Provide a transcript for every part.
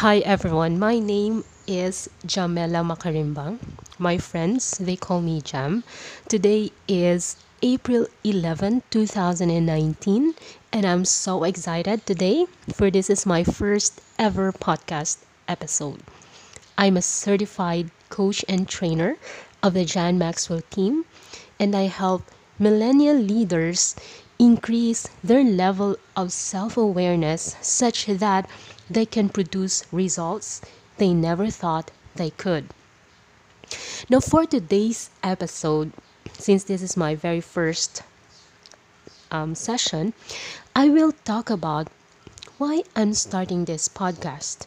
Hi everyone, my name is Jamela Makarimbang. My friends, they call me Jam. Today is April 11, 2019, and I'm so excited today for this is my first ever podcast episode. I'm a certified coach and trainer of the John Maxwell team, and I help millennial leaders increase their level of self awareness such that they can produce results they never thought they could. Now, for today's episode, since this is my very first um, session, I will talk about why I'm starting this podcast.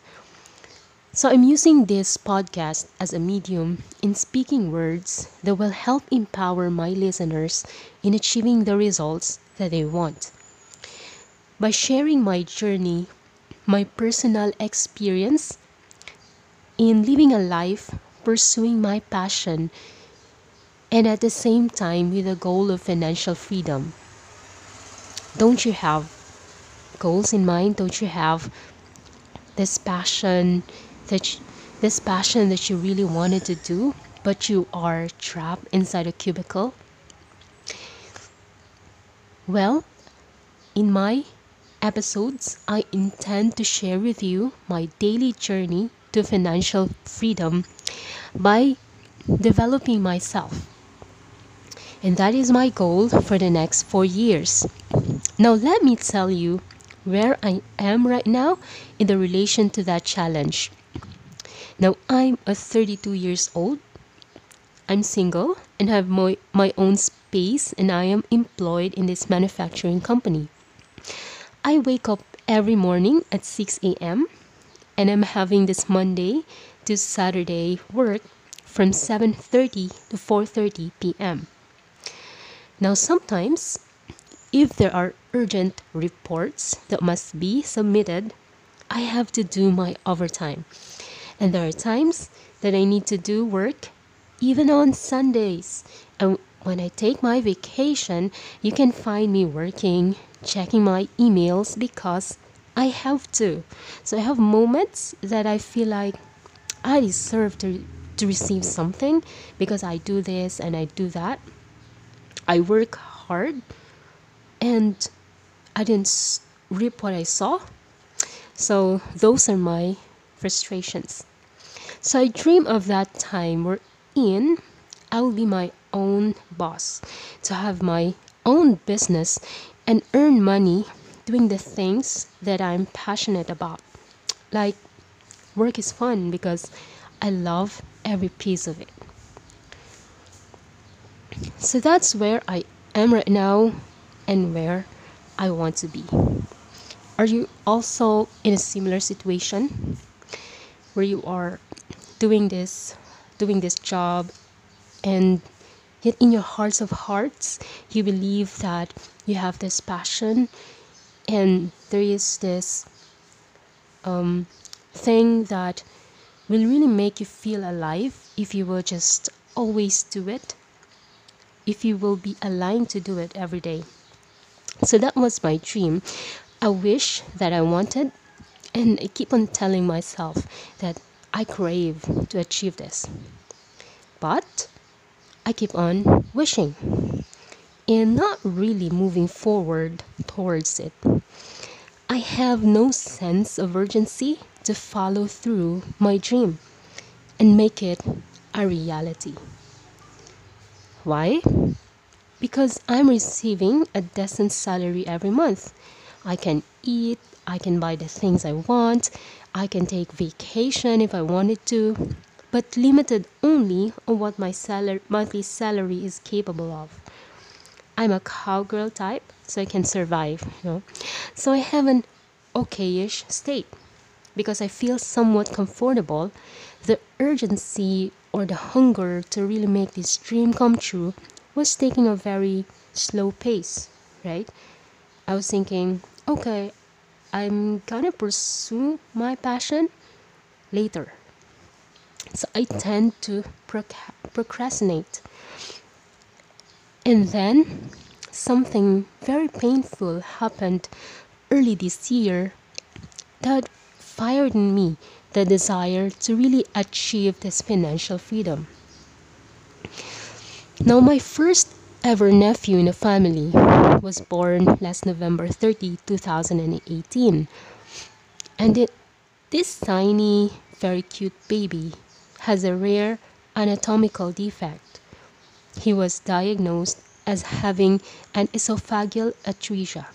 So, I'm using this podcast as a medium in speaking words that will help empower my listeners in achieving the results that they want. By sharing my journey, my personal experience in living a life pursuing my passion and at the same time with a goal of financial freedom. Don't you have goals in mind? Don't you have this passion that you, this passion that you really wanted to do, but you are trapped inside a cubicle? Well, in my episodes, I intend to share with you my daily journey to financial freedom by developing myself. And that is my goal for the next four years. Now, let me tell you where I am right now in the relation to that challenge. Now, I'm a 32 years old. I'm single and have my, my own space, and I am employed in this manufacturing company. I wake up every morning at 6 a.m. and I'm having this Monday to Saturday work from 7:30 to 4:30 p.m. Now sometimes if there are urgent reports that must be submitted, I have to do my overtime. And there are times that I need to do work even on Sundays. And when I take my vacation, you can find me working checking my emails because I have to. So I have moments that I feel like I deserve to, to receive something because I do this and I do that. I work hard and I didn't reap what I saw. So those are my frustrations. So I dream of that time where in I will be my own boss, to have my own business and earn money doing the things that I'm passionate about. Like, work is fun because I love every piece of it. So that's where I am right now and where I want to be. Are you also in a similar situation where you are doing this doing this job and Yet in your hearts of hearts, you believe that you have this passion and there is this um, thing that will really make you feel alive if you will just always do it, if you will be aligned to do it every day. So that was my dream. I wish that I wanted, and I keep on telling myself that I crave to achieve this. But I keep on wishing and not really moving forward towards it. I have no sense of urgency to follow through my dream and make it a reality. Why? Because I'm receiving a decent salary every month. I can eat, I can buy the things I want, I can take vacation if I wanted to, but limited only on what my salary, monthly salary is capable of. I'm a cowgirl type, so I can survive, you know. So I have an okayish state because I feel somewhat comfortable. The urgency or the hunger to really make this dream come true was taking a very slow pace, right? I was thinking, okay, I'm gonna pursue my passion later so I tend to procrastinate. And then something very painful happened early this year that fired in me the desire to really achieve this financial freedom. Now, my first ever nephew in the family was born last November 30, 2018. And it, this tiny, very cute baby has a rare anatomical defect. He was diagnosed as having an esophageal atresia,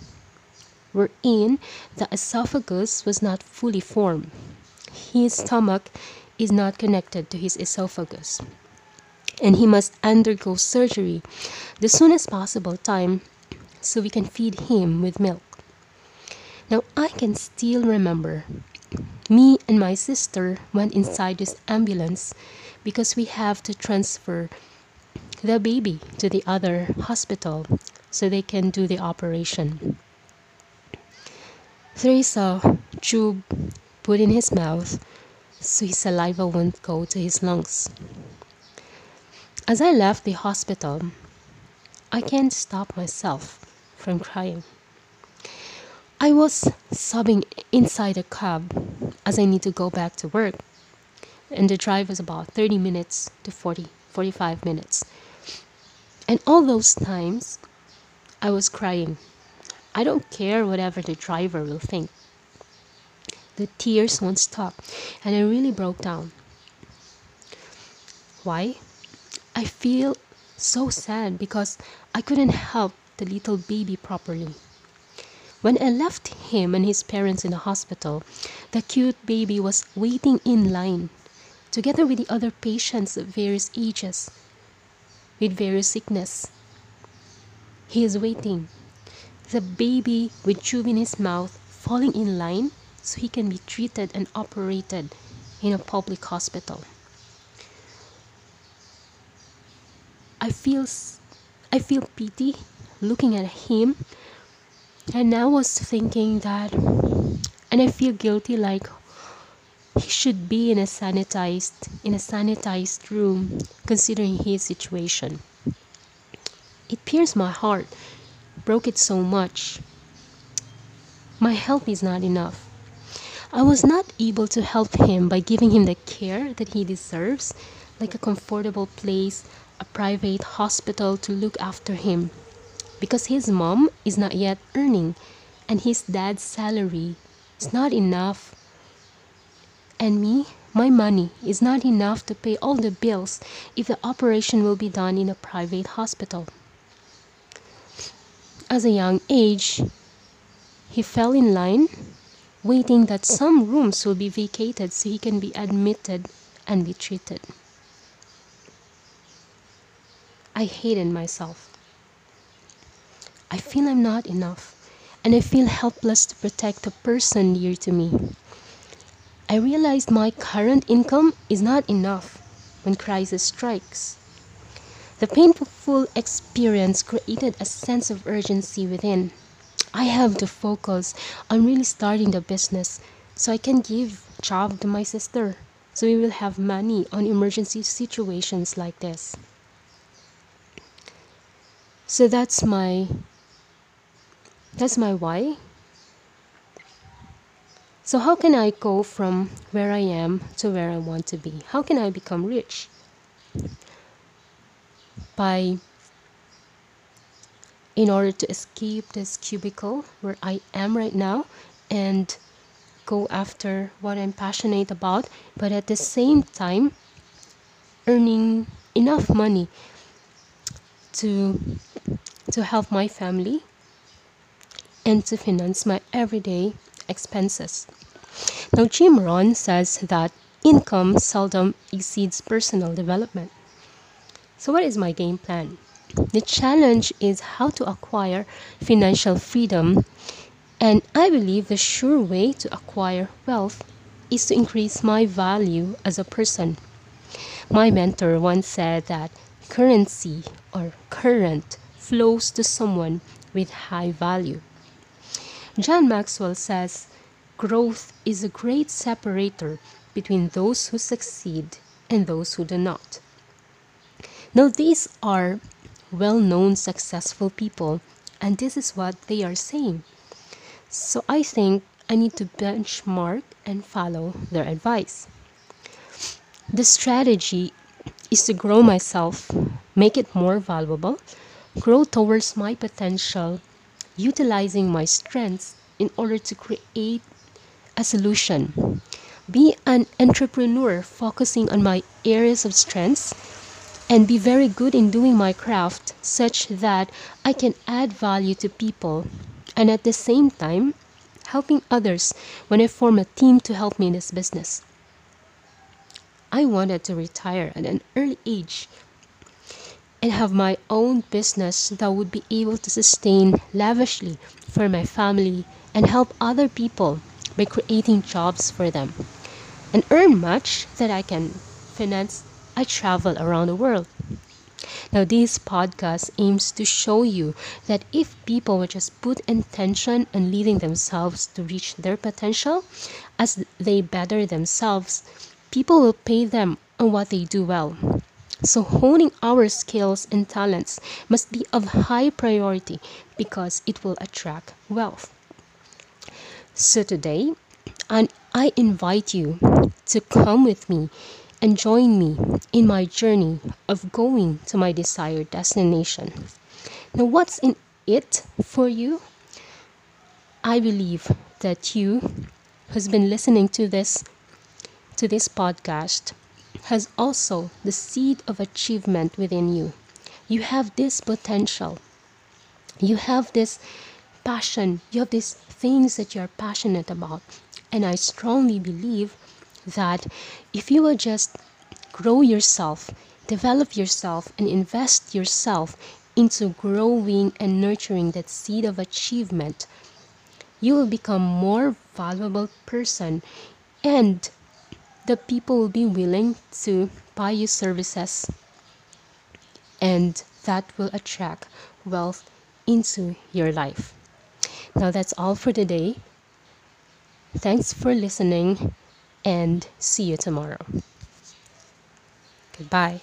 wherein the esophagus was not fully formed. His stomach is not connected to his esophagus, and he must undergo surgery the soonest possible time so we can feed him with milk. Now, I can still remember me and my sister went inside this ambulance because we have to transfer the baby to the other hospital so they can do the operation. There is a tube put in his mouth so his saliva won't go to his lungs. As I left the hospital, I can't stop myself from crying. I was sobbing inside a cab as I need to go back to work, and the drive was about 30 minutes to 40, 45 minutes. And all those times, I was crying. I don't care whatever the driver will think. The tears won't stop, and I really broke down. Why? I feel so sad because I couldn't help the little baby properly. When I left him and his parents in the hospital, the cute baby was waiting in line together with the other patients of various ages with various sickness. He is waiting. The baby with tube in his mouth falling in line so he can be treated and operated in a public hospital. I feel I feel pity looking at him and I was thinking that and I feel guilty like he should be in a sanitized in a sanitized room considering his situation. It pierced my heart, broke it so much. My help is not enough. I was not able to help him by giving him the care that he deserves, like a comfortable place, a private hospital to look after him, because his mom is not yet earning and his dad's salary is not enough and me, my money is not enough to pay all the bills if the operation will be done in a private hospital. As a young age, he fell in line, waiting that some rooms will be vacated so he can be admitted and be treated. I hated myself. I feel I'm not enough, and I feel helpless to protect the person dear to me. I realized my current income is not enough when crisis strikes. The painful experience created a sense of urgency within. I have to focus on really starting the business so I can give job to my sister so we will have money on emergency situations like this. So that's my that's my why so, how can I go from where I am to where I want to be? How can I become rich? By, in order to escape this cubicle where I am right now and go after what I'm passionate about, but at the same time, earning enough money to to help my family and to finance my everyday expenses. Now, Jim Rohn says that income seldom exceeds personal development. So, what is my game plan? The challenge is how to acquire financial freedom, and I believe the sure way to acquire wealth is to increase my value as a person. My mentor once said that currency or current flows to someone with high value. John Maxwell says growth is a great separator between those who succeed and those who do not. Now, these are well known successful people, and this is what they are saying. So, I think I need to benchmark and follow their advice. The strategy is to grow myself, make it more valuable, grow towards my potential, utilizing my strengths in order to create a solution. Be an entrepreneur focusing on my areas of strengths and be very good in doing my craft such that I can add value to people and at the same time helping others when I form a team to help me in this business. I wanted to retire at an early age and have my own business that would be able to sustain lavishly for my family and help other people by creating jobs for them and earn much that I can finance I travel around the world. Now, this podcast aims to show you that if people would just put intention on leading themselves to reach their potential as they better themselves, people will pay them on what they do well. So, honing our skills and talents must be of high priority because it will attract wealth. So, today, I invite you to come with me and join me in my journey of going to my desired destination. Now, what's in it for you? I believe that you who's been listening to this to this podcast has also the seed of achievement within you. You have this potential. You have this passion. You have these things that you're passionate about. And I strongly believe that if you will just grow yourself, develop yourself, and invest yourself into growing and nurturing that seed of achievement, you will become more valuable person and the people will be willing to buy your services and that will attract wealth into your life. Now that's all for today. Thanks for listening and see you tomorrow. Goodbye.